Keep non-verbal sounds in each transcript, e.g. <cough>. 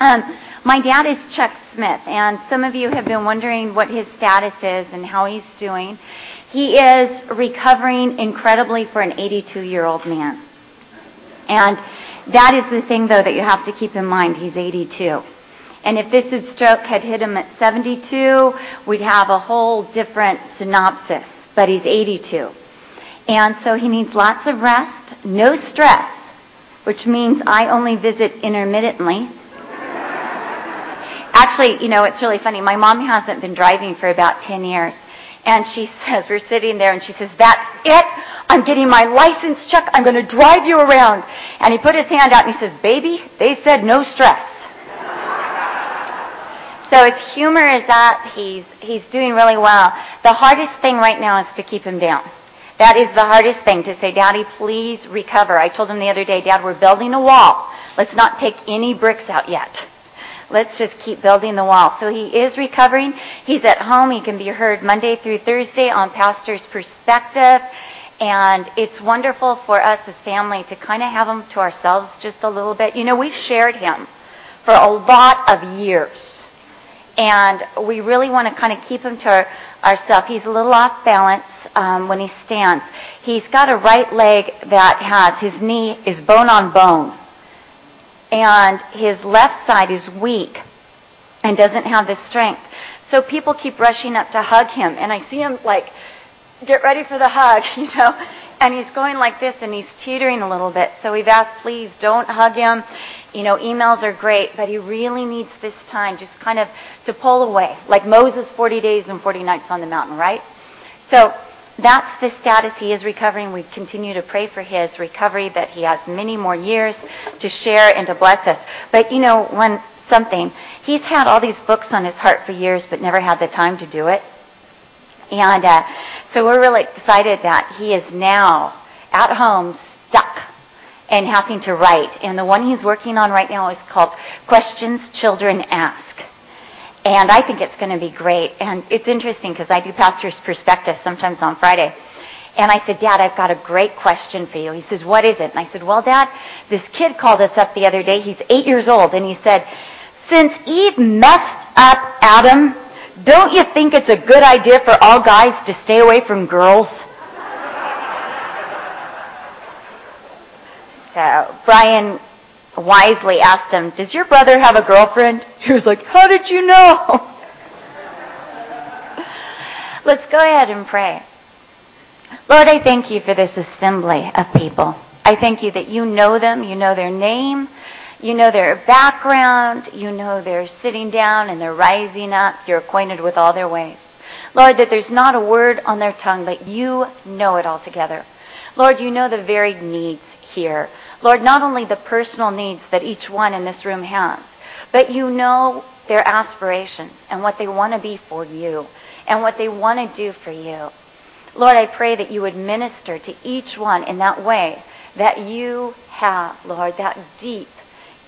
Um, my dad is Chuck Smith, and some of you have been wondering what his status is and how he's doing. He is recovering incredibly for an 82 year old man. And that is the thing, though, that you have to keep in mind. He's 82. And if this stroke had hit him at 72, we'd have a whole different synopsis. But he's 82. And so he needs lots of rest, no stress, which means I only visit intermittently. Actually, you know, it's really funny. My mom hasn't been driving for about 10 years. And she says, we're sitting there and she says, that's it. I'm getting my license check. I'm going to drive you around. And he put his hand out and he says, baby, they said no stress. so his humor is that he's, he's doing really well. The hardest thing right now is to keep him down. That is the hardest thing to say, Daddy, please recover. I told him the other day, Dad, we're building a wall. Let's not take any bricks out yet. Let's just keep building the wall. So he is recovering. He's at home. He can be heard Monday through Thursday on Pastor's Perspective. And it's wonderful for us as family to kind of have him to ourselves just a little bit. You know, we've shared him for a lot of years. And we really want to kind of keep him to our, ourselves. He's a little off balance um, when he stands. He's got a right leg that has, his knee is bone on bone and his left side is weak and doesn't have the strength. So people keep rushing up to hug him, and I see him like, get ready for the hug, <laughs> you know, and he's going like this and he's teetering a little bit. So we've asked, please don't hug him. You know, emails are great, but he really needs this time just kind of to pull away, like Moses 40 days and 40 nights on the mountain, right? So that's the status he is recovering. We continue to pray for his recovery, that he has many more years to share and to bless us. But you know, one something, he's had all these books on his heart for years, but never had the time to do it. And uh, so we're really excited that he is now at home stuck and having to write. And the one he's working on right now is called Questions Children Ask. And I think it's going to be great. And it's interesting because I do pastor's perspective sometimes on Friday. And I said, Dad, I've got a great question for you. He says, What is it? And I said, Well, Dad, this kid called us up the other day. He's eight years old. And he said, Since Eve messed up Adam, don't you think it's a good idea for all guys to stay away from girls? So Brian wisely asked him, Does your brother have a girlfriend? <laughs> He was like, How did you know? <laughs> Let's go ahead and pray. Lord, I thank you for this assembly of people. I thank you that you know them, you know their name, you know their background, you know they're sitting down and they're rising up, you're acquainted with all their ways. Lord, that there's not a word on their tongue, but you know it all together. Lord, you know the varied needs here. Lord, not only the personal needs that each one in this room has, but you know their aspirations and what they want to be for you and what they want to do for you. Lord, I pray that you would minister to each one in that way that you have, Lord, that deep,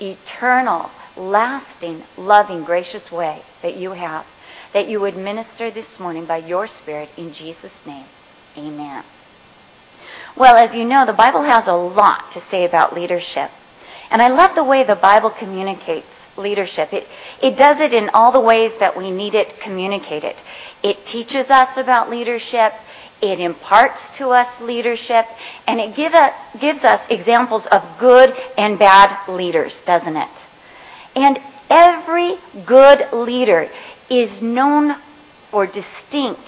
eternal, lasting, loving, gracious way that you have, that you would minister this morning by your Spirit in Jesus' name. Amen. Well, as you know, the Bible has a lot to say about leadership. And I love the way the Bible communicates leadership. It, it does it in all the ways that we need it communicated. It teaches us about leadership, it imparts to us leadership, and it give a, gives us examples of good and bad leaders, doesn't it? And every good leader is known or distinct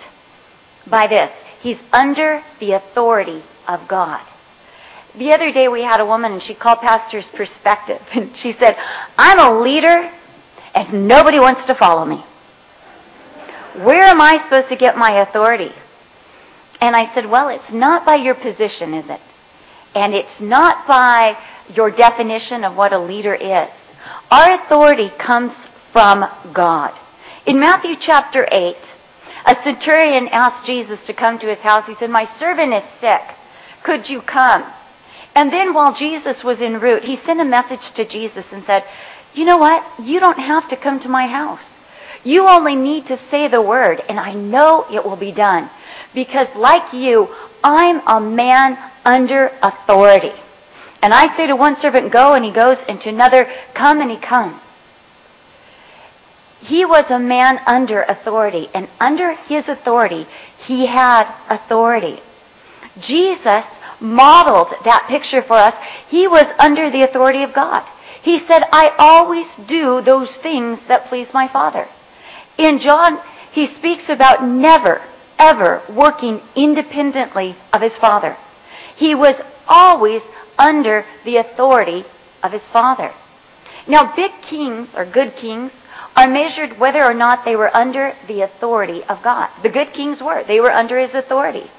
by this. He's under the authority of God. The other day we had a woman and she called Pastor's Perspective <laughs> and she said, I'm a leader and nobody wants to follow me. Where am I supposed to get my authority? And I said, Well, it's not by your position, is it? And it's not by your definition of what a leader is. Our authority comes from God. In Matthew chapter 8, a centurion asked Jesus to come to his house. He said, My servant is sick. Could you come? And then while Jesus was en route, he sent a message to Jesus and said, You know what? You don't have to come to my house. You only need to say the word, and I know it will be done. Because, like you, I'm a man under authority. And I say to one servant, Go, and he goes, and to another, Come, and he comes. he was a man under authority, and under his authority, he had authority. Jesus modeled that picture for us. He was under the authority of God. He said, I always do those things that please my Father. In John, he speaks about never, ever working independently of his Father. He was always under the authority of his Father. Now, big kings, or good kings, are measured whether or not they were under the authority of God. The good kings were. They were under his authority.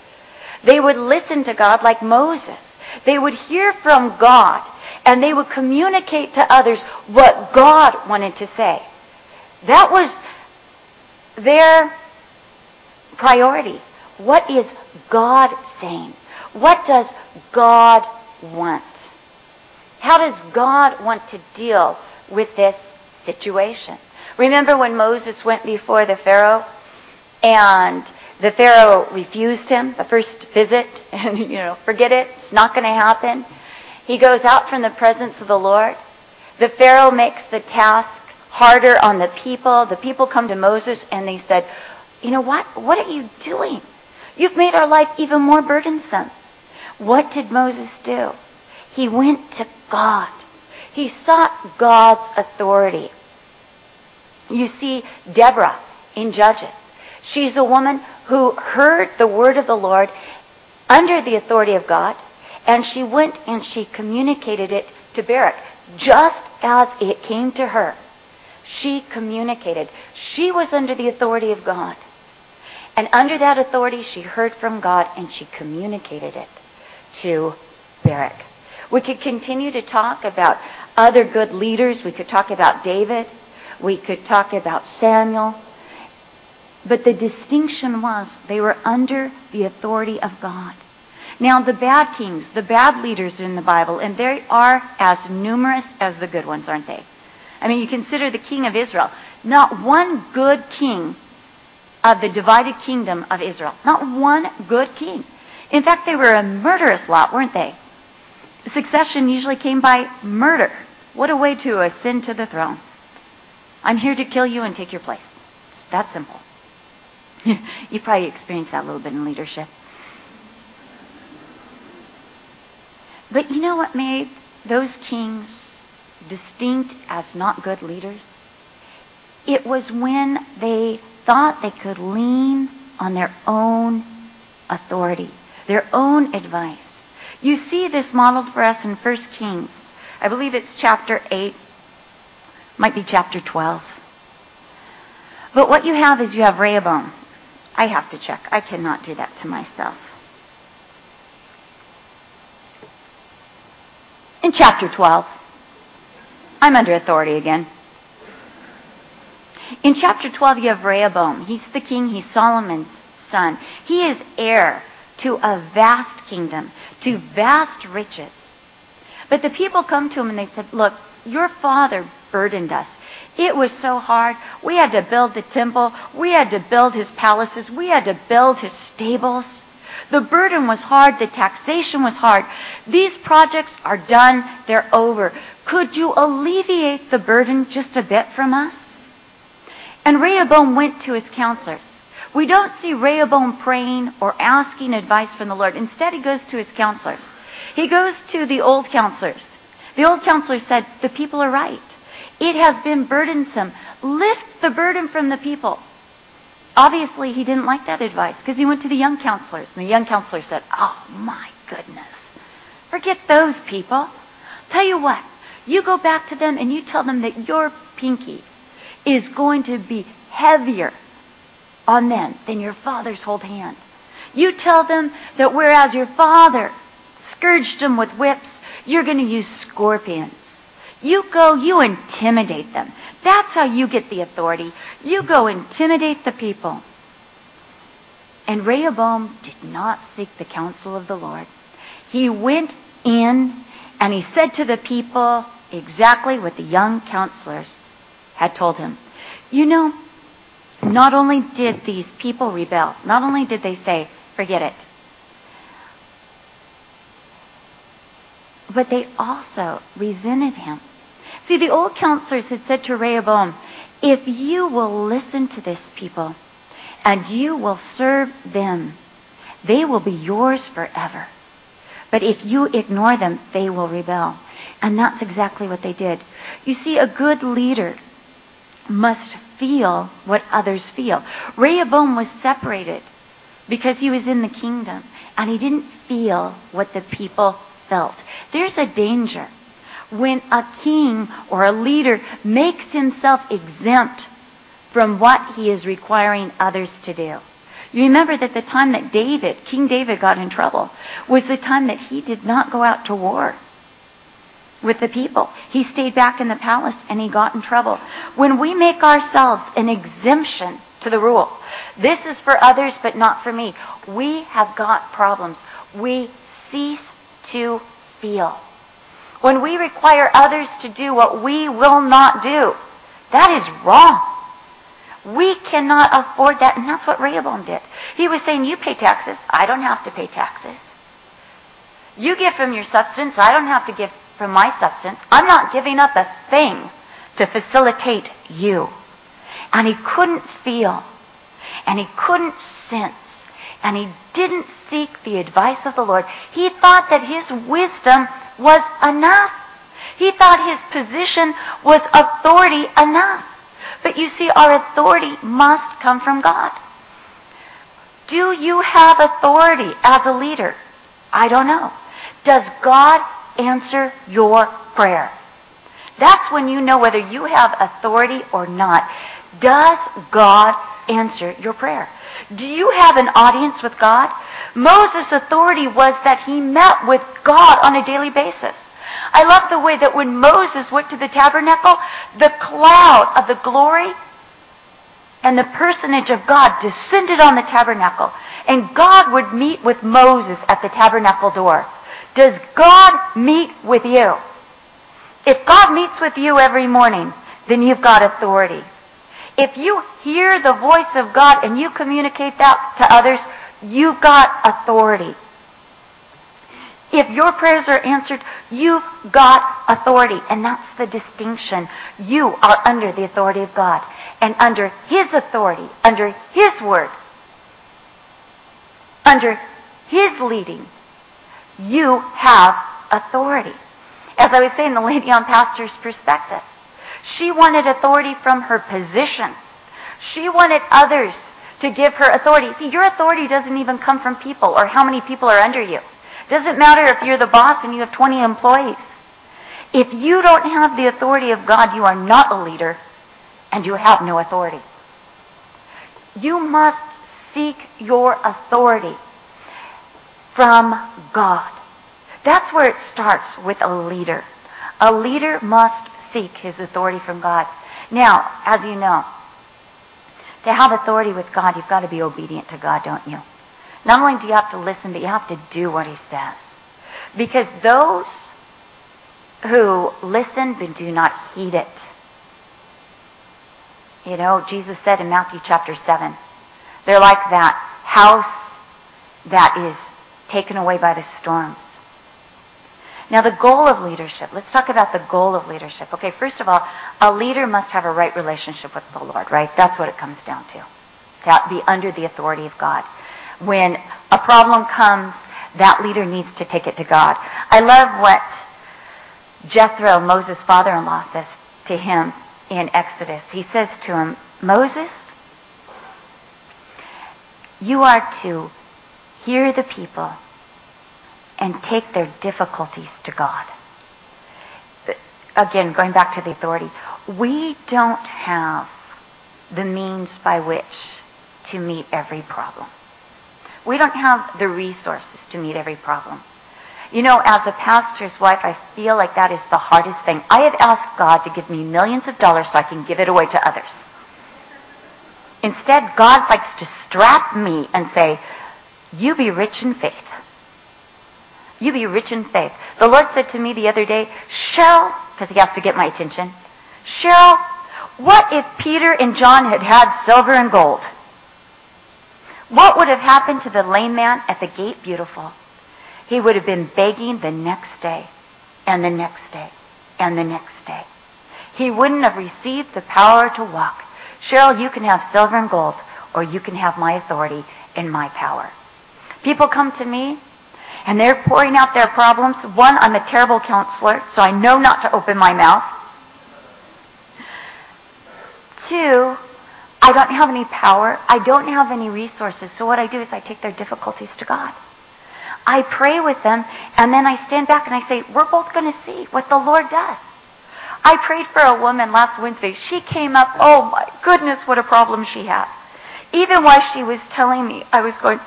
They would listen to God like Moses. They would hear from God and they would communicate to others what God wanted to say. That was their priority. What is God saying? What does God want? How does God want to deal with this situation? Remember when Moses went before the Pharaoh and the Pharaoh refused him the first visit <laughs> and, you know, forget it, it's not going to happen. He goes out from the presence of the Lord. The Pharaoh makes the task harder on the people. The people come to Moses and they said, You know what? What are you doing? You've made our life even more burdensome. What did Moses do? He went to God. He sought God's authority. You see Deborah in Judges. She's a woman who heard the word of the Lord under the authority of God, and she went and she communicated it to Barak just as it came to her. She communicated. She was under the authority of God. And under that authority, she heard from God and she communicated it to Barak. We could continue to talk about other good leaders. We could talk about David. We could talk about Samuel. But the distinction was they were under the authority of God. Now, the bad kings, the bad leaders in the Bible, and they are as numerous as the good ones, aren't they? I mean, you consider the king of Israel. Not one good king of the divided kingdom of Israel. Not one good king. In fact, they were a murderous lot, weren't they? Succession usually came by murder. What a way to ascend to the throne. I'm here to kill you and take your place. It's that simple. <laughs> you probably experienced that a little bit in leadership. But you know what made those kings distinct as not good leaders? It was when they thought they could lean on their own authority, their own advice. You see this modeled for us in 1 Kings. I believe it's chapter 8, might be chapter 12. But what you have is you have Rehoboam. I have to check. I cannot do that to myself. In chapter 12, I'm under authority again. In chapter 12, you have Rehoboam. He's the king, he's Solomon's son. He is heir to a vast kingdom, to vast riches. But the people come to him and they said, Look, your father burdened us. It was so hard. We had to build the temple. We had to build his palaces. We had to build his stables. The burden was hard. The taxation was hard. These projects are done. They're over. Could you alleviate the burden just a bit from us? And Rehoboam went to his counselors. We don't see Rehoboam praying or asking advice from the Lord. Instead, he goes to his counselors. He goes to the old counselors. The old counselors said, The people are right. It has been burdensome. Lift the burden from the people. Obviously, he didn't like that advice because he went to the young counselors. And the young counselors said, Oh, my goodness. Forget those people. Tell you what, you go back to them and you tell them that your pinky is going to be heavier on them than your father's whole hand. You tell them that whereas your father scourged them with whips, you're going to use scorpions. You go, you intimidate them. That's how you get the authority. You go intimidate the people. And Rehoboam did not seek the counsel of the Lord. He went in and he said to the people exactly what the young counselors had told him. You know, not only did these people rebel, not only did they say, forget it, but they also resented him. See, the old counselors had said to Rehoboam, If you will listen to this people and you will serve them, they will be yours forever. But if you ignore them, they will rebel. And that's exactly what they did. You see, a good leader must feel what others feel. Rehoboam was separated because he was in the kingdom and he didn't feel what the people felt. There's a danger when a king or a leader makes himself exempt from what he is requiring others to do. You remember that the time that David, King David, got in trouble was the time that he did not go out to war with the people. He stayed back in the palace and he got in trouble. When we make ourselves an exemption to the rule, this is for others but not for me, we have got problems. We cease to feel. When we require others to do what we will not do, that is wrong. We cannot afford that, and that's what Rehoboam did. He was saying, You pay taxes, I don't have to pay taxes. You give from your substance, I don't have to give from my substance. I'm not giving up a thing to facilitate you. And he couldn't feel, and he couldn't sense, and he didn't seek the advice of the Lord. He thought that his wisdom was enough. He thought his position was authority enough. But you see, our authority must come from God. Do you have authority as a leader? I don't know. Does God answer your prayer? That's when you know whether you have authority or not. Does God answer your prayer? Do you have an audience with God? Moses' authority was that he met with God on a daily basis. I love the way that when Moses went to the tabernacle, the cloud of the glory and the personage of God descended on the tabernacle. And God would meet with Moses at the tabernacle door. Does God meet with you? If God meets with you every morning, then you've got authority. If you hear the voice of God and you communicate that to others, you've got authority. If your prayers are answered, you've got authority. And that's the distinction. You are under the authority of God. And under His authority, under His word, under His leading, you have authority. As I was saying, the lady on pastor's perspective. She wanted authority from her position. She wanted others to give her authority. See, your authority doesn't even come from people or how many people are under you. It Doesn't matter if you're the boss and you have 20 employees. If you don't have the authority of God, you are not a leader and you have no authority. You must seek your authority from God. That's where it starts with a leader. A leader must seek his authority from God. Now, as you know, to have authority with God, you've got to be obedient to God, don't you? Not only do you have to listen, but you have to do what he says. Because those who listen but do not heed it. You know, Jesus said in Matthew chapter 7, they're like that house that is taken away by the storms. Now, the goal of leadership. Let's talk about the goal of leadership. Okay, first of all, a leader must have a right relationship with the Lord, right? That's what it comes down to. To be under the authority of God when a problem comes, that leader needs to take it to God. I love what Jethro, Moses' father in law, says to him in Exodus. He says to him, Moses, you are to hear the people and take their difficulties to God. Again, going back to the authority, we don't have the means by which to meet every problem. We don't have the resources to meet every problem. You know, as a pastor's wife, I feel like that is the hardest thing. I have asked God to give me millions of dollars so I can give it away to others. Instead, God likes to strap me and say, You be rich in faith. You be rich in faith. The Lord said to me the other day, Cheryl, because he has to get my attention, Cheryl, what if Peter and John had had silver and gold? What would have happened to the lame man at the gate beautiful? He would have been begging the next day, and the next day, and the next day. he wouldn't have received the power to walk. Cheryl, you can have silver and gold, or you can have my authority and my power. People come to me and they're pouring out their problems. One, I'm a terrible counselor, so I know not to open my mouth. Two, I don't have any power. I don't have any resources. So what I do is I take their difficulties to God. I pray with them, and then I stand back and I say, We're both going to see what the Lord does. I prayed for a woman last Wednesday. She came up, oh my goodness, what a problem she had. Even while she was telling me, I was going,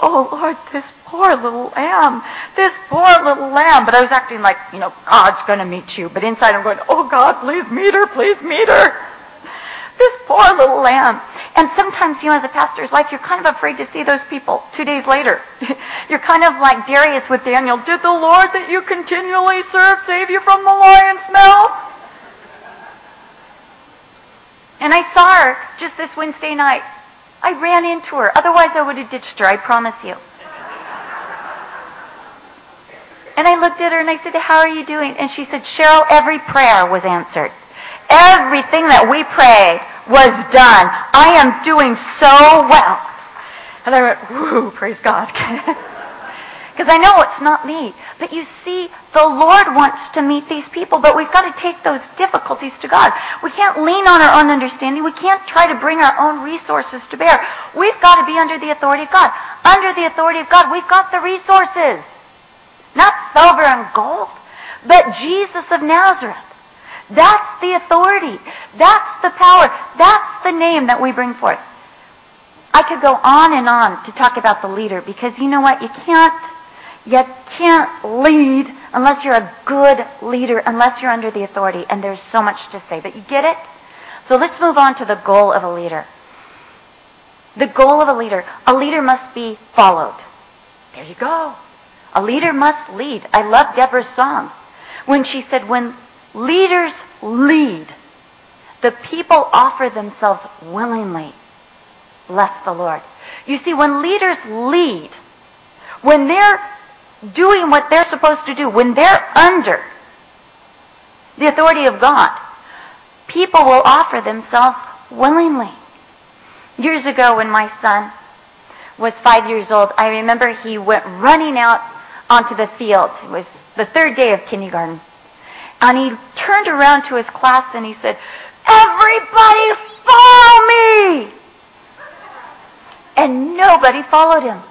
Oh Lord, this poor little lamb, this poor little lamb. But I was acting like, you know, God's going to meet you. But inside I'm going, Oh God, please meet her, please meet her. This poor little lamb. And sometimes, you know, as a pastor's wife, you're kind of afraid to see those people two days later. <laughs> you're kind of like Darius with Daniel. Did the Lord that you continually serve save you from the lion's mouth? And I saw her just this Wednesday night. I ran into her. Otherwise, I would have ditched her, I promise you. And I looked at her and I said, How are you doing? And she said, Cheryl, every prayer was answered. Everything that we prayed was done. I am doing so well. And I went, whoo, praise God. <laughs> Because I know it's not me. But you see, the Lord wants to meet these people, but we've got to take those difficulties to God. We can't lean on our own understanding. We can't try to bring our own resources to bear. We've got to be under the authority of God. Under the authority of God, we've got the resources. Not silver and gold, but Jesus of Nazareth. That's the authority. That's the power. That's the name that we bring forth. I could go on and on to talk about the leader because you know what? You can't, you can't lead unless you're a good leader, unless you're under the authority. And there's so much to say. But you get it? So let's move on to the goal of a leader. The goal of a leader. A leader must be followed. There you go. A leader must lead. I love Deborah's song when she said, when Leaders lead. The people offer themselves willingly. Bless the Lord. You see, when leaders lead, when they're doing what they're supposed to do, when they're under the authority of God, people will offer themselves willingly. Years ago, when my son was five years old, I remember he went running out onto the field. It was the third day of kindergarten. And he turned around to his class and he said, Everybody follow me! And nobody followed him.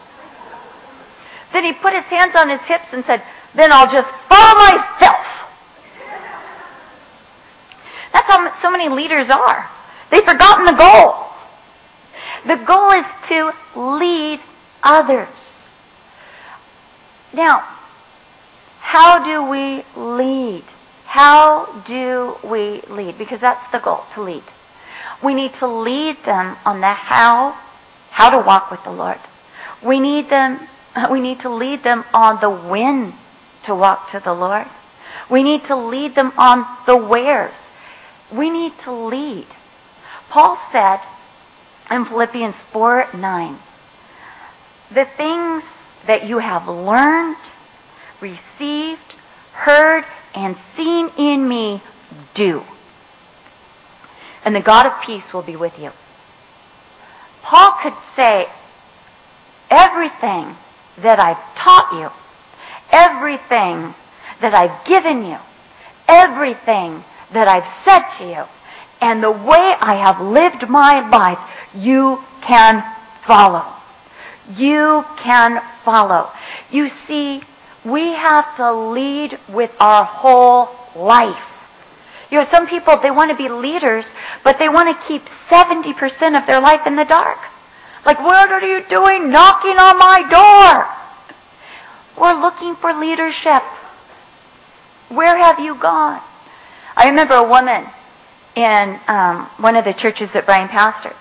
Then he put his hands on his hips and said, Then I'll just follow myself. That's how so many leaders are. They've forgotten the goal. The goal is to lead others. Now, how do we lead? How do we lead? Because that's the goal, to lead. We need to lead them on the how, how to walk with the Lord. We need them, Uh, we need to lead them on the when to walk to the Lord. We need to lead them on the wheres. We need to lead. Paul said in Philippians 4 9, the things that you have learned, received, heard, and seen in me, do. And the God of peace will be with you. Paul could say, everything that I've taught you, everything that I've given you, everything that I've said to you, and the way I have lived my life, you can follow. You can follow. You see, we have to lead with our whole life. You know, some people, they want to be leaders, but they want to keep 70% of their life in the dark. Like, what are you doing knocking on my door? We're looking for leadership. Where have you gone? I remember a woman in um, one of the churches that Brian pastored.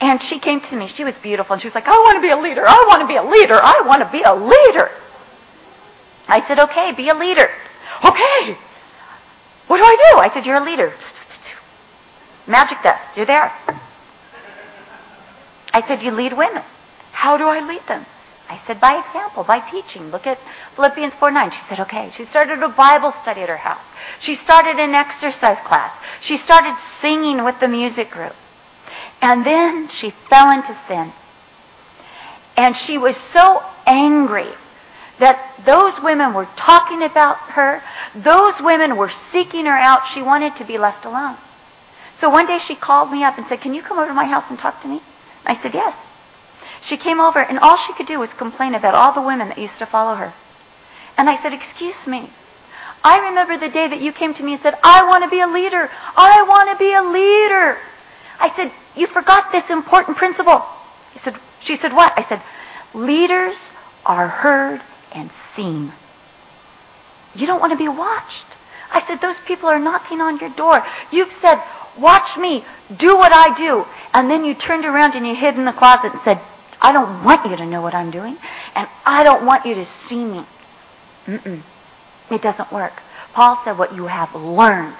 And she came to me. She was beautiful. And she was like, I want to be a leader. I want to be a leader. I want to be a leader. I said, okay, be a leader. Okay. What do I do? I said, you're a leader. Magic dust, you're there. I said, you lead women. How do I lead them? I said, by example, by teaching. Look at Philippians 4 9. She said, okay. She started a Bible study at her house. She started an exercise class. She started singing with the music group. And then she fell into sin. And she was so angry that those women were talking about her. Those women were seeking her out. She wanted to be left alone. So one day she called me up and said, Can you come over to my house and talk to me? I said, Yes. She came over, and all she could do was complain about all the women that used to follow her. And I said, Excuse me. I remember the day that you came to me and said, I want to be a leader. I want to be a leader. I said, You forgot this important principle. He said, She said, What? I said, Leaders are heard and seen. You don't want to be watched. I said, Those people are knocking on your door. You've said, Watch me, do what I do. And then you turned around and you hid in the closet and said, I don't want you to know what I'm doing, and I don't want you to see me. Mm-mm. It doesn't work. Paul said, What you have learned,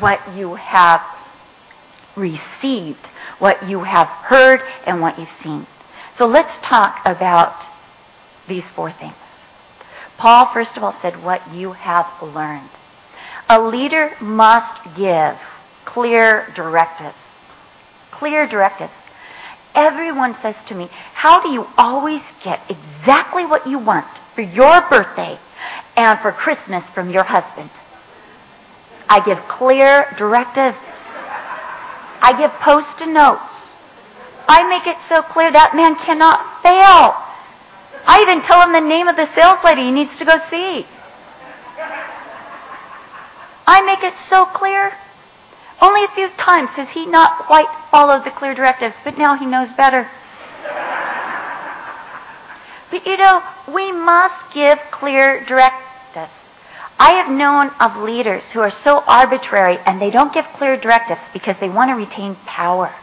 what you have received, what you have heard, and what you've seen. So let's talk about these four things. Paul, first of all, said, What you have learned. A leader must give clear directives. Clear directives. Everyone says to me, How do you always get exactly what you want for your birthday and for Christmas from your husband? I give clear directives. I give post it notes. I make it so clear that man cannot fail. I even tell him the name of the sales lady he needs to go see. I make it so clear. A few times has he not quite followed the clear directives, but now he knows better. But you know, we must give clear directives. I have known of leaders who are so arbitrary and they don't give clear directives because they want to retain power.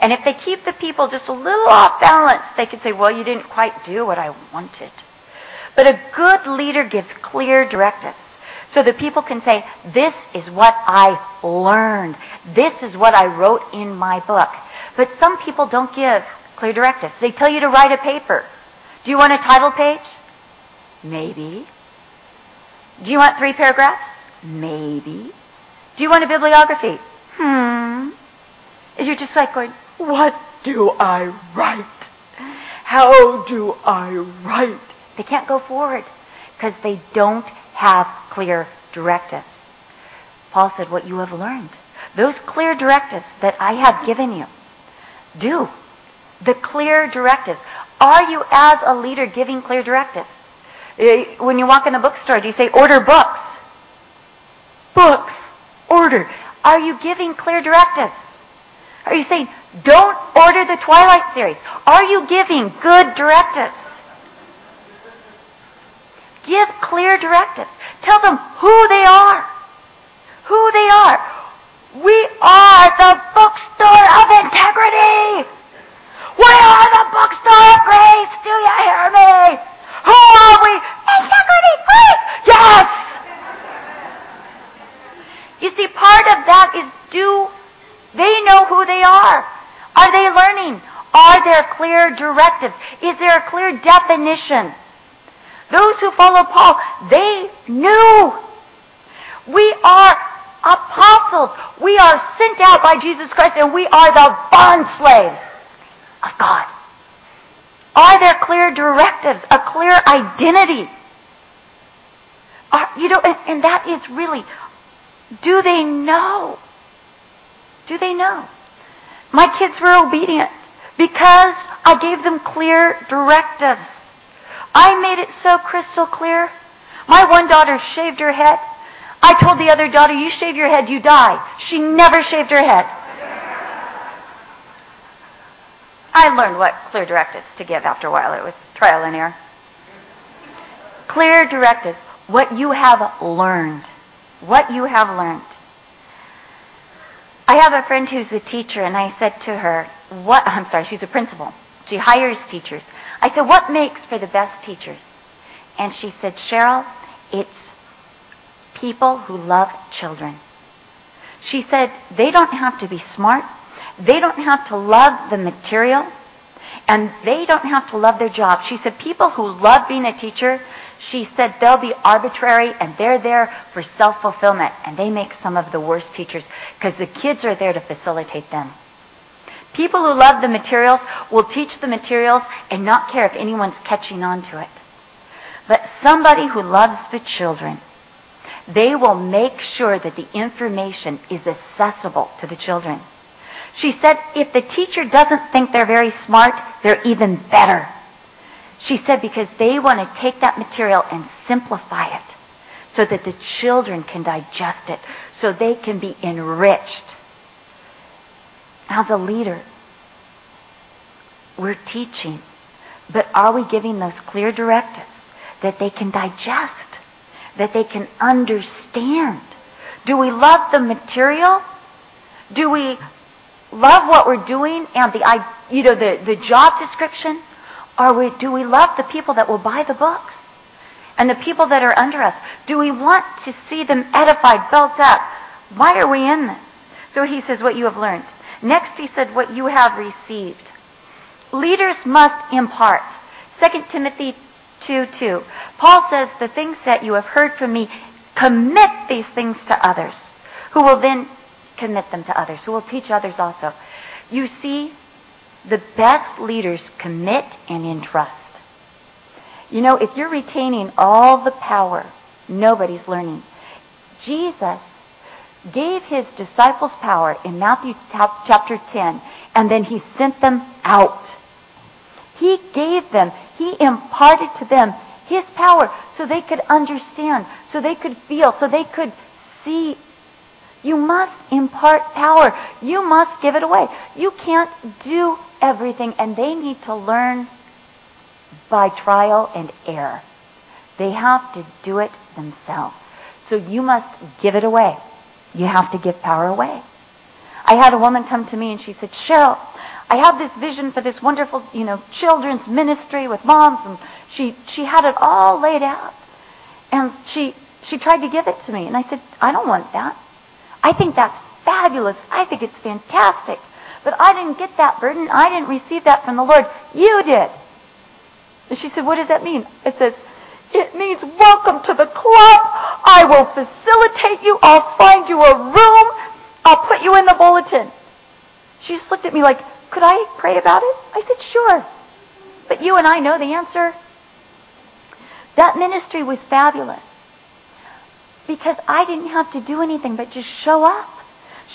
And if they keep the people just a little off balance, they can say, well, you didn't quite do what I wanted. But a good leader gives clear directives. So that people can say, this is what I learned. This is what I wrote in my book. But some people don't give clear directives. They tell you to write a paper. Do you want a title page? Maybe. Do you want three paragraphs? Maybe. Do you want a bibliography? Hmm. And you're just like going, what do I write? How do I write? They can't go forward because they don't have clear directives. Paul said, What you have learned, those clear directives that I have given you, do. The clear directives. Are you, as a leader, giving clear directives? Eh, when you walk in a bookstore, do you say, Order books? Books. Order. Are you giving clear directives? Are you saying, don't order the Twilight series? Are you giving good directives? Give clear directives. Tell them who they are. Who they are. We are the bookstore of integrity. We are the bookstore of grace. Do you hear me? Who are we? Integrity, grace. Yes. You see, part of that is do they know who they are? Are they learning? Are there clear directives? Is there a clear definition? Those who follow Paul, they knew. We are apostles. We are sent out by Jesus Christ and we are the bond slaves of God. Are there clear directives, a clear identity? Are, you know, and, and that is really, do they know? Do they know? My kids were obedient because I gave them clear directives. I made it so crystal clear. My one daughter shaved her head. I told the other daughter, you shave your head, you die. She never shaved her head. I learned what clear directives to give after a while. It was trial and error. Clear directives. What you have learned. What you have learned. I have a friend who's a teacher, and I said to her, "What?" I'm sorry, she's a principal. She hires teachers. I said, "What makes for the best teachers?" And she said, "Cheryl, it's people who love children." She said, "They don't have to be smart. They don't have to love the material. And they don't have to love their job. She said people who love being a teacher, she said they'll be arbitrary and they're there for self-fulfillment. And they make some of the worst teachers because the kids are there to facilitate them. People who love the materials will teach the materials and not care if anyone's catching on to it. But somebody who loves the children, they will make sure that the information is accessible to the children. She said if the teacher doesn't think they're very smart, they're even better. She said because they want to take that material and simplify it so that the children can digest it, so they can be enriched. As a leader, we're teaching, but are we giving those clear directives that they can digest, that they can understand? Do we love the material? Do we love what we're doing and the you know the, the job description? Or we, do we love the people that will buy the books? And the people that are under us? Do we want to see them edified, built up? Why are we in this? So he says, what you have learned. Next, he said, what you have received. Leaders must impart. 2 Timothy 2 2. Paul says, The things that you have heard from me, commit these things to others, who will then commit them to others, who will teach others also. You see, the best leaders commit and entrust. You know, if you're retaining all the power, nobody's learning. Jesus gave his disciples power in Matthew chapter 10, and then he sent them out. He gave them, he imparted to them his power so they could understand, so they could feel, so they could see. You must impart power. You must give it away. You can't do everything, and they need to learn by trial and error. They have to do it themselves. So you must give it away. You have to give power away. I had a woman come to me and she said, Cheryl, I have this vision for this wonderful, you know, children's ministry with moms, and she she had it all laid out, and she she tried to give it to me, and I said, I don't want that. I think that's fabulous. I think it's fantastic, but I didn't get that burden. I didn't receive that from the Lord. You did. And she said, What does that mean? It says, it means welcome to the club. I will facilitate you. I'll find you a room. I'll put you in the bulletin. She just looked at me like, could I pray about it? I said, Sure. But you and I know the answer. That ministry was fabulous because I didn't have to do anything but just show up.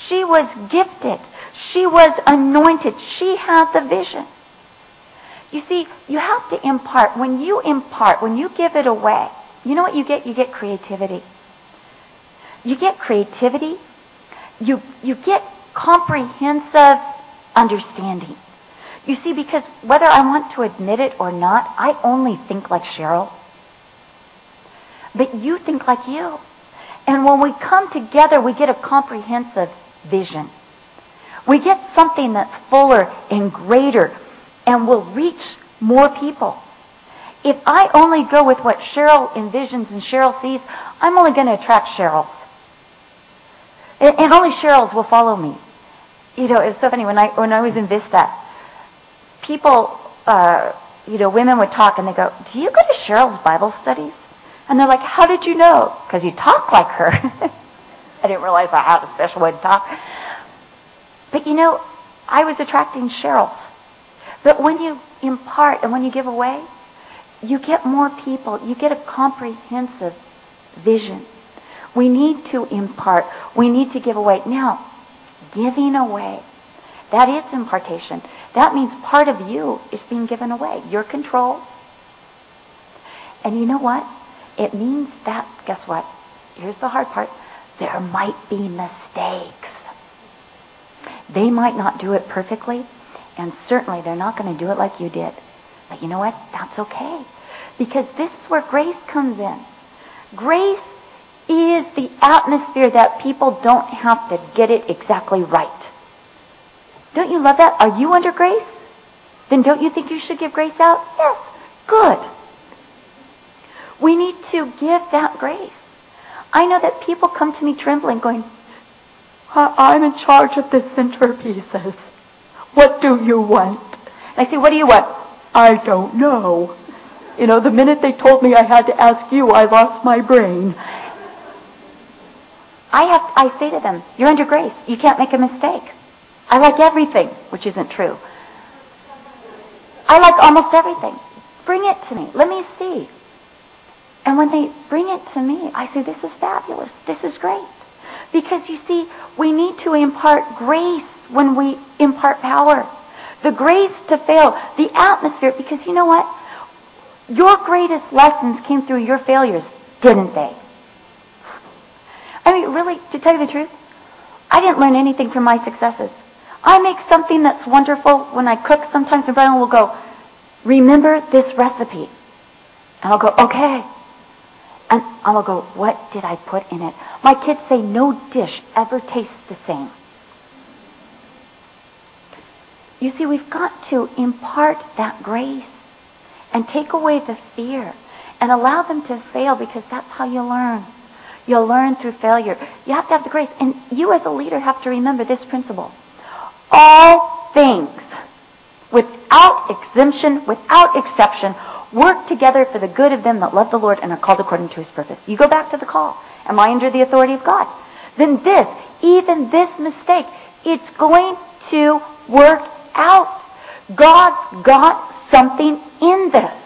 She was gifted. She was anointed. She had the vision. You see, you have to impart. When you impart, when you give it away, you know what you get? You get creativity. You get creativity. You, you get comprehensive understanding. You see, because whether I want to admit it or not, I only think like Cheryl. But you think like you. And when we come together, we get a comprehensive vision. We get something that's fuller and greater and will reach more people. If I only go with what Cheryl envisions and Cheryl sees, I'm only going to attract Cheryls. And only Cheryls will follow me you know, it's so funny when I when I was in Vista, people, uh, you know, women would talk and they go, "Do you go to Cheryl's Bible studies?" And they're like, "How did you know?" Because you talk like her. <laughs> I didn't realize I had a special way to talk. But you know, I was attracting Cheryl's. But when you impart and when you give away, you get more people. You get a comprehensive vision. We need to impart. We need to give away. Now, giving away. That is impartation. That means part of you is being given away. Your control. And you know what? It means that, guess what? Here's the hard part. There might be mistakes. They might not do it perfectly, and certainly they're not going to do it like you did. But you know what? That's okay. Because this is where grace comes in. Grace is the atmosphere that people don't have to get it exactly right. Don't you love that? Are you under grace? Then don't you think you should give grace out? Yes. Good. We need to give that grace. I know that people come to me trembling, going, I'm in charge of the centerpieces. What do you want? And I say, what do you want? I don't know. You know, the minute they told me I had to ask you, I lost my brain. I have, I say to them, you're under grace. You can't make a mistake. I like everything, which isn't true. I like almost everything. Bring it to me. Let me see. And when they bring it to me, I say, this is fabulous. This is great. Because you see, we need to impart grace when we impart power. The grace to fail, the atmosphere, because you know what? Your greatest lessons came through your failures, didn't they? I mean, really, to tell you the truth, I didn't learn anything from my successes. I make something that's wonderful when I cook sometimes, and Brian will go, Remember this recipe. And I'll go, Okay. And I'll go, What did I put in it? My kids say no dish ever tastes the same. You see, we've got to impart that grace and take away the fear and allow them to fail because that's how you learn. You'll learn through failure. You have to have the grace. And you as a leader have to remember this principle. All things, without exemption, without exception, work together for the good of them that love the Lord and are called according to his purpose. You go back to the call. Am I under the authority of God? Then this, even this mistake, it's going to work out. God's got something in this.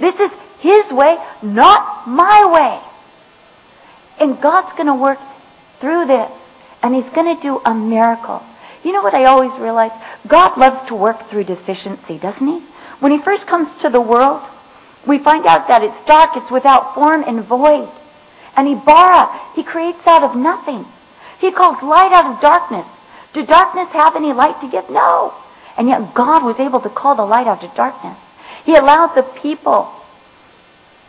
This is his way, not my way. And God's going to work through this. And He's going to do a miracle. You know what I always realize? God loves to work through deficiency, doesn't He? When He first comes to the world, we find out that it's dark, it's without form and void. And He bara, He creates out of nothing. He calls light out of darkness. Did darkness have any light to give? No. And yet God was able to call the light out of darkness. He allowed the people,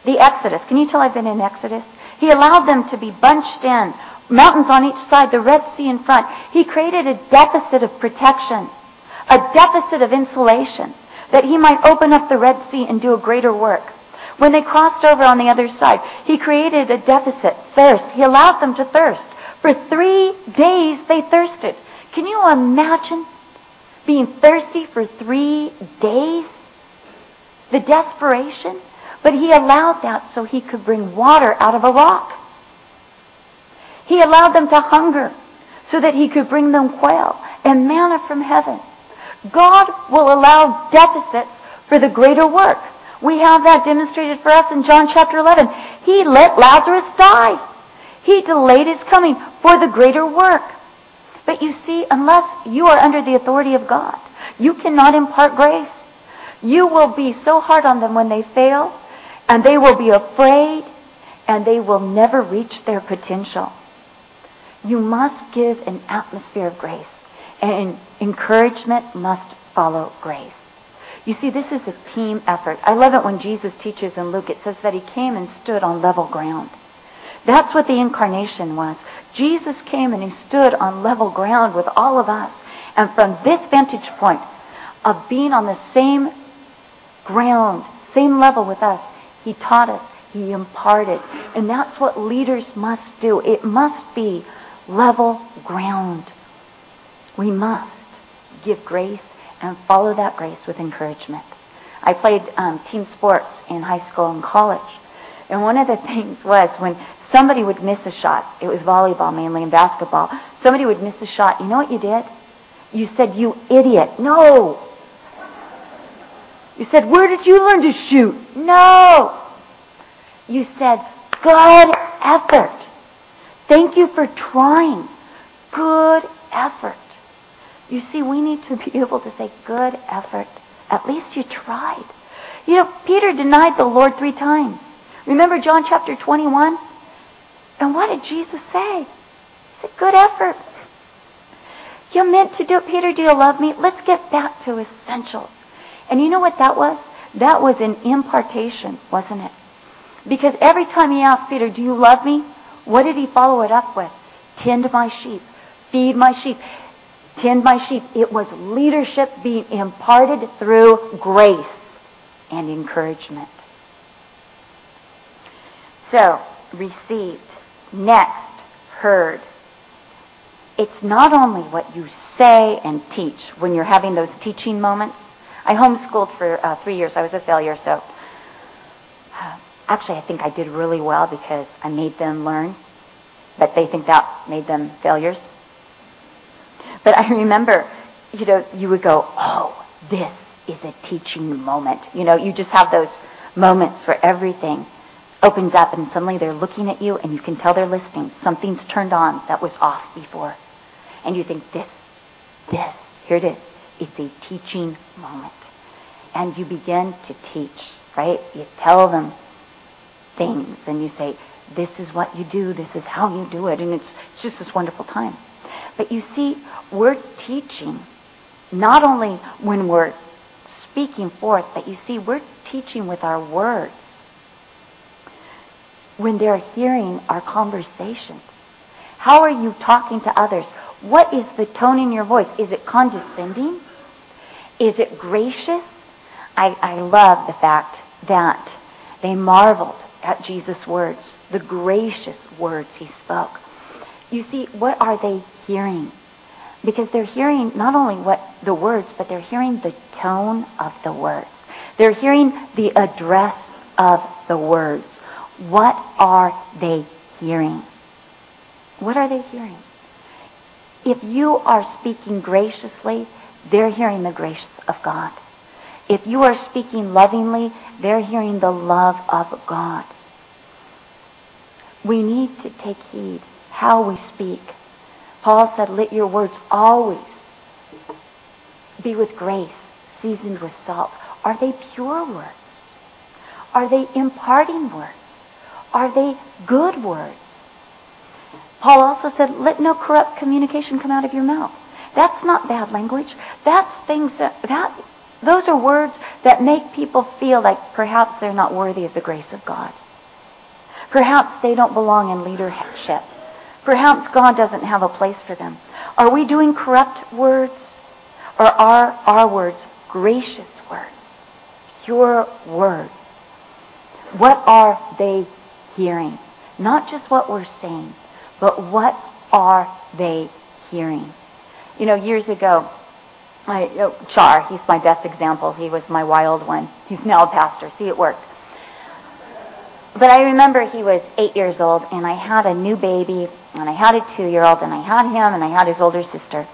the Exodus. Can you tell I've been in Exodus? He allowed them to be bunched in, mountains on each side, the Red Sea in front. He created a deficit of protection, a deficit of insulation, that he might open up the Red Sea and do a greater work. When they crossed over on the other side, he created a deficit, thirst. He allowed them to thirst. For three days they thirsted. Can you imagine being thirsty for three days? The desperation? But he allowed that so he could bring water out of a rock. He allowed them to hunger so that he could bring them quail and manna from heaven. God will allow deficits for the greater work. We have that demonstrated for us in John chapter 11. He let Lazarus die. He delayed his coming for the greater work. But you see, unless you are under the authority of God, you cannot impart grace. You will be so hard on them when they fail and they will be afraid and they will never reach their potential. You must give an atmosphere of grace, and encouragement must follow grace. You see, this is a team effort. I love it when Jesus teaches in Luke, it says that he came and stood on level ground. That's what the incarnation was. Jesus came and he stood on level ground with all of us. And from this vantage point of being on the same ground, same level with us, he taught us. He imparted. And that's what leaders must do. It must be level ground. We must give grace and follow that grace with encouragement. I played um, team sports in high school and college. And one of the <laughs> things was when somebody would miss a shot, it was volleyball mainly and basketball, somebody would miss a shot, you know what you did? You said, You idiot. No. You said, Where did you learn to shoot? No. You said, Good effort. Thank you for trying. Good effort. You see, we need to be able to say, Good effort. At least you tried. You know, Peter denied the Lord three times. Remember John chapter 21? And what did Jesus say? He said, Good effort. You meant to do it, Peter. Do you love me? Let's get back to essentials. And you know what that was? That was an impartation, wasn't it? Because every time he asked Peter, Do you love me? What did he follow it up with? Tend my sheep. Feed my sheep. Tend my sheep. It was leadership being imparted through grace and encouragement. So, received. Next, heard. It's not only what you say and teach when you're having those teaching moments I homeschooled for uh, three years. I was a failure, so uh, <sighs> actually, I think I did really well because I made them learn, but they think that made them failures. But I remember, you know, you would go, oh, this is a teaching moment. You know, you just have those moments where everything opens up and suddenly they're looking at you and you can tell they're listening. Something's turned on that was off before. And you think, this, this, here it is. It's a teaching moment. And you begin to teach, right? You tell them things and you say, this is what you do, this is how you do it. And it's, just this wonderful time. But you see, we're teaching not only when we're speaking forth, but you see, we're teaching with our words when they're hearing our conversations. How are you talking to others? What is the tone in your voice? Is it condescending? Is it gracious? I, I love the fact that they marveled at Jesus' words, the gracious words he spoke. You see, what are they hearing? Because they're hearing not only what the words, but they're hearing the tone of the words. They're hearing the address of the words. What are they hearing? What are they hearing? If you are speaking graciously, they're hearing the grace of God. If you are speaking lovingly, they're hearing the love of God. We need to take heed how we speak. Paul said, Let your words always be with grace, seasoned with salt. Are they pure words? Are they imparting words? Are they good words? Paul also said, let no corrupt communication come out of your mouth. That's not bad language. That's things that, that those are words that make people feel like perhaps they're not worthy of the grace of God. Perhaps they don't belong in leadership. Perhaps God doesn't have a place for them. Are we doing corrupt words? Or are our words gracious words? Pure words? What are they hearing? Not just what we're saying, but what are they hearing? You know, years ago, you know, Char, he's my best example. He was my wild one. He's now a pastor. See, it worked. But I remember he was eight years old, and I had a new baby, and I had a two-year-old, and I had him, and I had his older sister.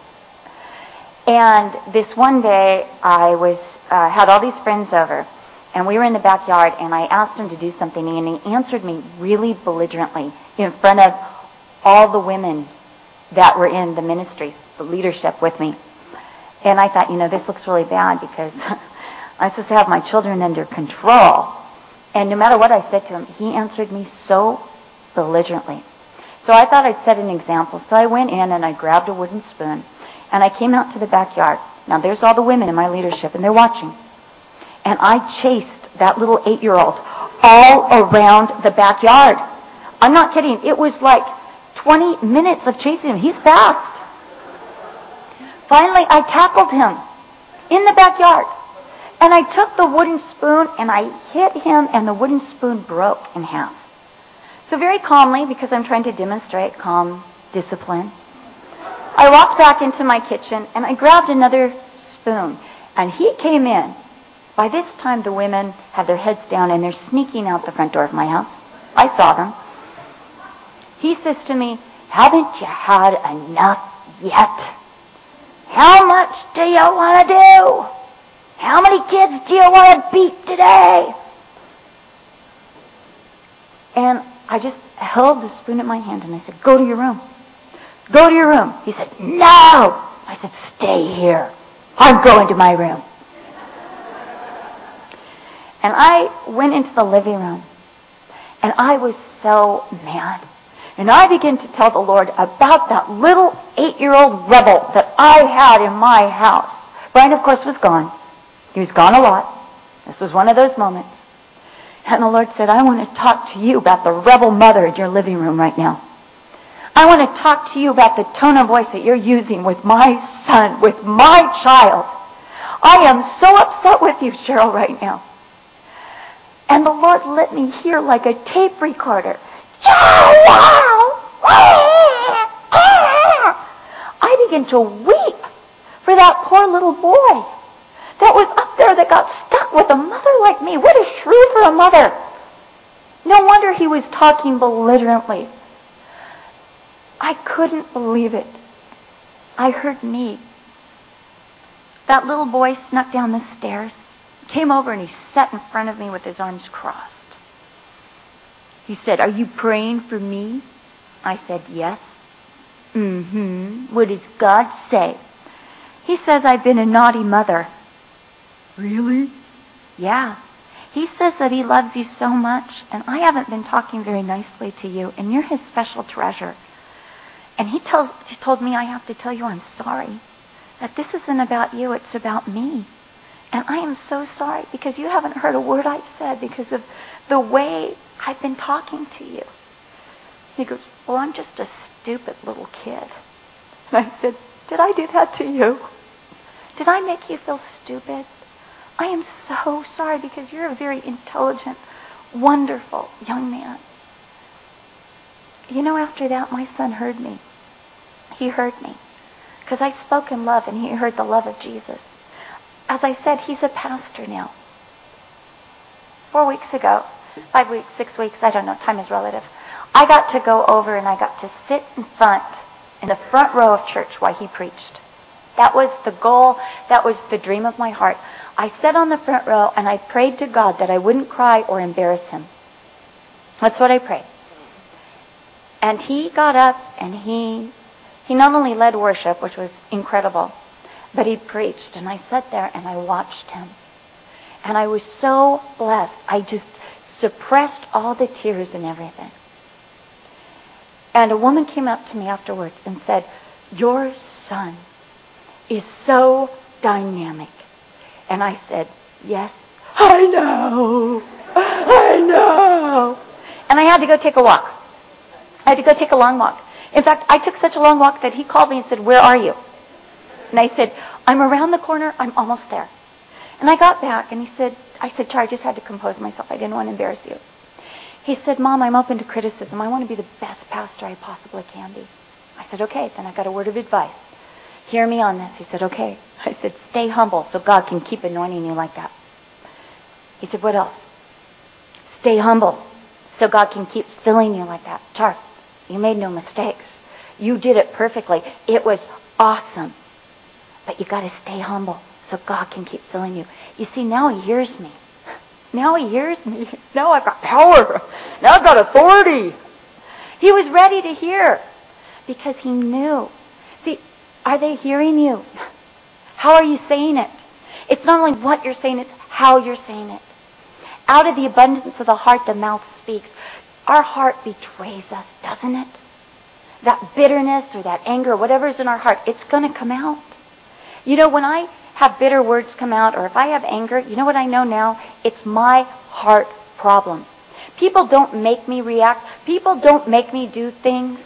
And this one day, I was uh, had all these friends over, and we were in the backyard, and I asked him to do something, and he answered me really belligerently in front of all the women that were in the ministry, the leadership with me. And I thought, you know, this looks really bad because <laughs> I'm supposed to have my children under control. And no matter what I said to him, he answered me so belligerently. So I thought I'd set an example. So I went in and I grabbed a wooden spoon and I came out to the backyard. Now there's all the women in my leadership and they're watching and I chased that little eight year old all around the backyard. I'm not kidding. It was like 20 minutes of chasing him. He's fast. Finally, I tackled him in the backyard. And I took the wooden spoon and I hit him, and the wooden spoon broke in half. So, very calmly, because I'm trying to demonstrate calm discipline, I walked back into my kitchen and I grabbed another spoon. And he came in by this time, the women have their heads down and they're sneaking out the front door of my house. I saw them. He says to me, Haven't you had enough yet? How much do you want to do? How many kids do you want to beat today? And I just held the spoon in my hand and I said, Go to your room. Go to your room. He said, No. I said, Stay here. I'm going to my room. And I went into the living room. And I was so mad. And I began to tell the Lord about that little eight year old rebel that I had in my house. Brian, of course, was gone. He was gone a lot. This was one of those moments. And the Lord said, I want to talk to you about the rebel mother in your living room right now. I want to talk to you about the tone of voice that you're using with my son, with my child. I am so upset with you, Cheryl, right now. And the Lord let me hear like a tape recorder. I began to weep for that poor little boy. that was up there that got stuck with a mother like me. What a shrew for a mother. No wonder he was talking belligerently. I couldn't believe it. I heard me. That little boy snuck down the stairs, came over, and he sat in front of me with his arms crossed. He said, Are you praying for me? I said, Yes. Mm hmm. What does God say? He says I've been a naughty mother. Really? Yeah. He says that he loves you so much, and I haven't been talking very nicely to you, and you're his special treasure. And he, tells, he told me I have to tell you I'm sorry. That this isn't about you, it's about me. And I am so sorry because you haven't heard a word I've said because of the way I've been talking to you. He goes, Well, I'm just a stupid little kid. And I said, Did I do that to you? Did I make you feel stupid? I am so sorry because you're a very intelligent, wonderful young man. You know, after that, my son heard me. He heard me. Because I spoke in love and he heard the love of Jesus. As I said, he's a pastor now. Four weeks ago, five weeks, six weeks, I don't know, time is relative. I got to go over and I got to sit in front, in the front row of church while he preached. That was the goal, that was the dream of my heart. I sat on the front row and I prayed to God that I wouldn't cry or embarrass him. That's what I prayed. And he got up and he he not only led worship, which was incredible, but he preached and I sat there and I watched him. And I was so blessed. I just suppressed all the tears and everything. And a woman came up to me afterwards and said, "Your son is so dynamic." And I said, "Yes, I know. I know." And I had to go take a walk. I had to go take a long walk. In fact, I took such a long walk that he called me and said, Where are you? And I said, I'm around the corner. I'm almost there. And I got back and he said, I said, Char, I just had to compose myself. I didn't want to embarrass you. He said, Mom, I'm open to criticism. I want to be the best pastor I possibly can be. I said, Okay. Then I got a word of advice. Hear me on this. He said, Okay. I said, Stay humble so God can keep anointing you like that. He said, What else? Stay humble so God can keep filling you like that. Char, you made no mistakes. You did it perfectly. It was awesome. But you got to stay humble so God can keep filling you. You see, now He hears me. Now He hears me. Now I've got power. Now I've got authority. He was ready to hear because He knew. See, are they hearing you? How are you saying it? It's not only what you're saying, it's how you're saying it. Out of the abundance of the heart, the mouth speaks. Our heart betrays us, doesn't it? That bitterness or that anger, whatever's in our heart, it's going to come out. You know, when I have bitter words come out or if I have anger, you know what I know now? It's my heart problem. People don't make me react. People don't make me do things.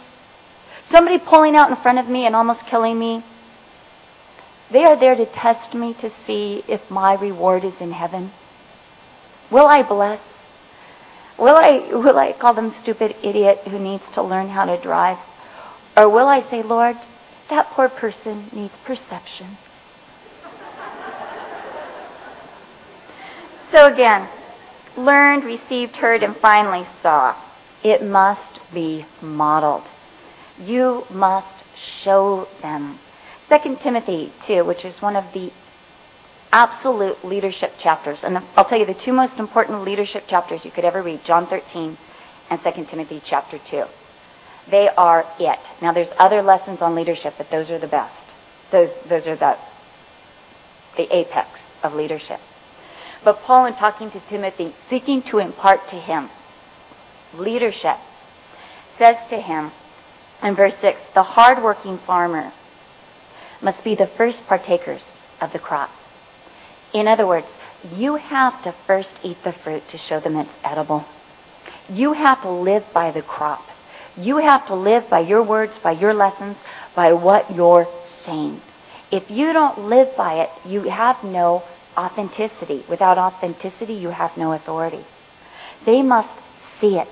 Somebody pulling out in front of me and almost killing me, they are there to test me to see if my reward is in heaven. Will I bless? Will I, will I call them stupid idiot who needs to learn how to drive? Or will I say, Lord, that poor person needs perception? So again, learned, received, heard, and finally saw. It must be modeled. You must show them. 2 Timothy 2, which is one of the absolute leadership chapters. And I'll tell you the two most important leadership chapters you could ever read John 13 and 2 Timothy chapter 2. They are it. Now, there's other lessons on leadership, but those are the best. Those, those are the, the apex of leadership. But Paul, in talking to Timothy, seeking to impart to him leadership, says to him in verse 6 the hardworking farmer must be the first partakers of the crop. In other words, you have to first eat the fruit to show them it's edible. You have to live by the crop. You have to live by your words, by your lessons, by what you're saying. If you don't live by it, you have no authenticity. Without authenticity, you have no authority. They must see it.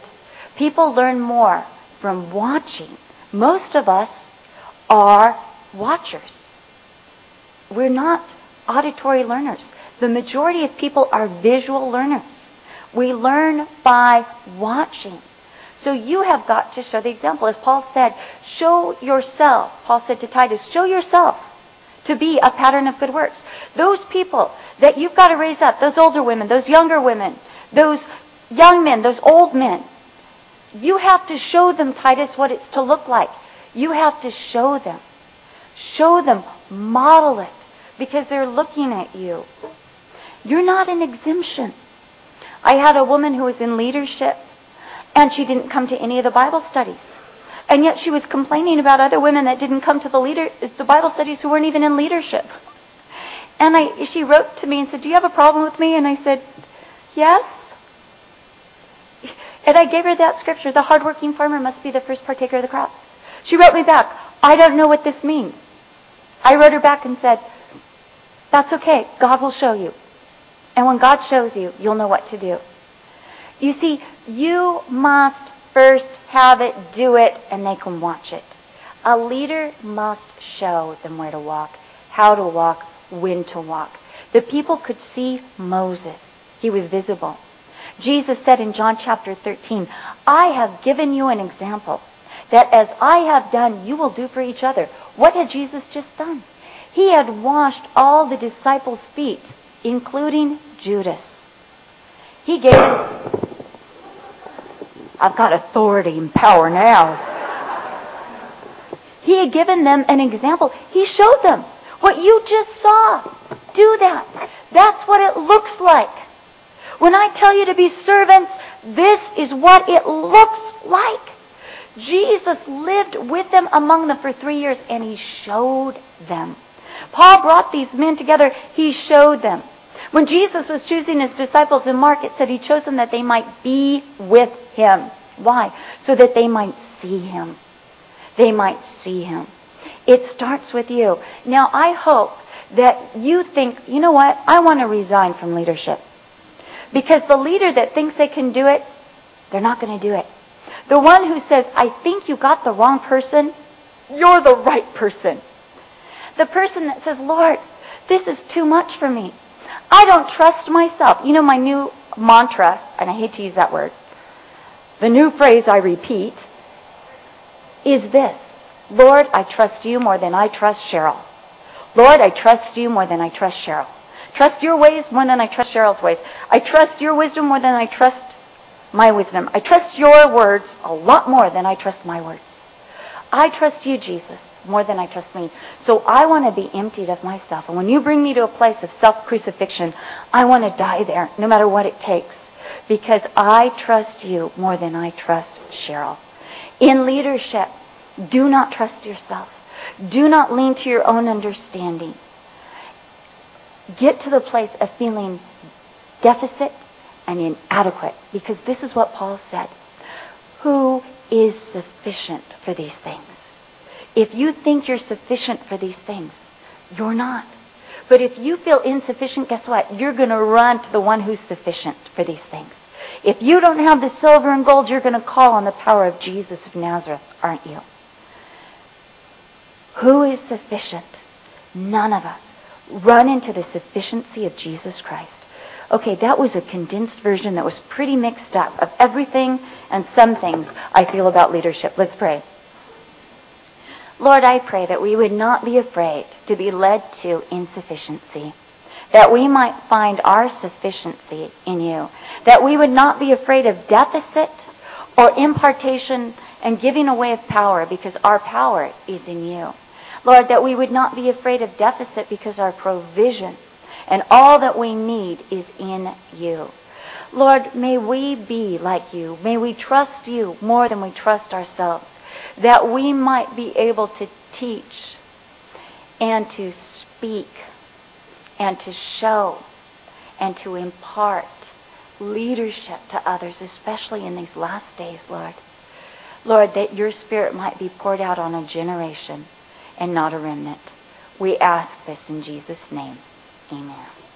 People learn more from watching. Most of us are watchers. We're not auditory learners. The majority of people are visual learners. We learn by watching. So you have got to show the example. As Paul said, show yourself. Paul said to Titus, show yourself to be a pattern of good works. Those people that you've got to raise up, those older women, those younger women, those young men, those old men, you have to show them, Titus, what it's to look like. You have to show them. Show them. Model it. Because they're looking at you. You're not an exemption. I had a woman who was in leadership, and she didn't come to any of the Bible studies. And yet she was complaining about other women that didn't come to the, leader, the Bible studies who weren't even in leadership. And I, she wrote to me and said, Do you have a problem with me? And I said, Yes. And I gave her that scripture the hardworking farmer must be the first partaker of the crops. She wrote me back, I don't know what this means. I wrote her back and said, That's okay. God will show you. And when God shows you, you'll know what to do. You see, you must first have it, do it, and they can watch it. A leader must show them where to walk, how to walk, when to walk. The people could see Moses. He was visible. Jesus said in John chapter 13, I have given you an example that as I have done, you will do for each other. What had Jesus just done? He had washed all the disciples' feet, including Judas. He gave I've got authority and power now. He had given them an example. He showed them what you just saw. Do that. That's what it looks like. When I tell you to be servants, this is what it looks like. Jesus lived with them among them for three years and he showed them. Paul brought these men together. He showed them. When Jesus was choosing his disciples in Mark, it said he chose them that they might be with him. Why? So that they might see him. They might see him. It starts with you. Now, I hope that you think, you know what? I want to resign from leadership. Because the leader that thinks they can do it, they're not going to do it. The one who says, I think you got the wrong person, you're the right person. The person that says, Lord, this is too much for me. I don't trust myself. You know, my new mantra, and I hate to use that word, the new phrase I repeat is this Lord, I trust you more than I trust Cheryl. Lord, I trust you more than I trust Cheryl. Trust your ways more than I trust Cheryl's ways. I trust your wisdom more than I trust my wisdom. I trust your words a lot more than I trust my words. I trust you, Jesus, more than I trust me. So I want to be emptied of myself. And when you bring me to a place of self crucifixion, I want to die there, no matter what it takes. Because I trust you more than I trust Cheryl. In leadership, do not trust yourself. Do not lean to your own understanding. Get to the place of feeling deficit and inadequate because this is what Paul said. Who is sufficient for these things? If you think you're sufficient for these things, you're not. But if you feel insufficient, guess what? You're going to run to the one who's sufficient for these things. If you don't have the silver and gold, you're going to call on the power of Jesus of Nazareth, aren't you? Who is sufficient? None of us. Run into the sufficiency of Jesus Christ. Okay, that was a condensed version that was pretty mixed up of everything and some things I feel about leadership. Let's pray. Lord, I pray that we would not be afraid to be led to insufficiency, that we might find our sufficiency in you, that we would not be afraid of deficit or impartation and giving away of power because our power is in you. Lord, that we would not be afraid of deficit because our provision and all that we need is in you. Lord, may we be like you. May we trust you more than we trust ourselves, that we might be able to teach and to speak and to show and to impart leadership to others, especially in these last days, Lord. Lord, that your Spirit might be poured out on a generation and not a remnant. We ask this in Jesus' name. Amen.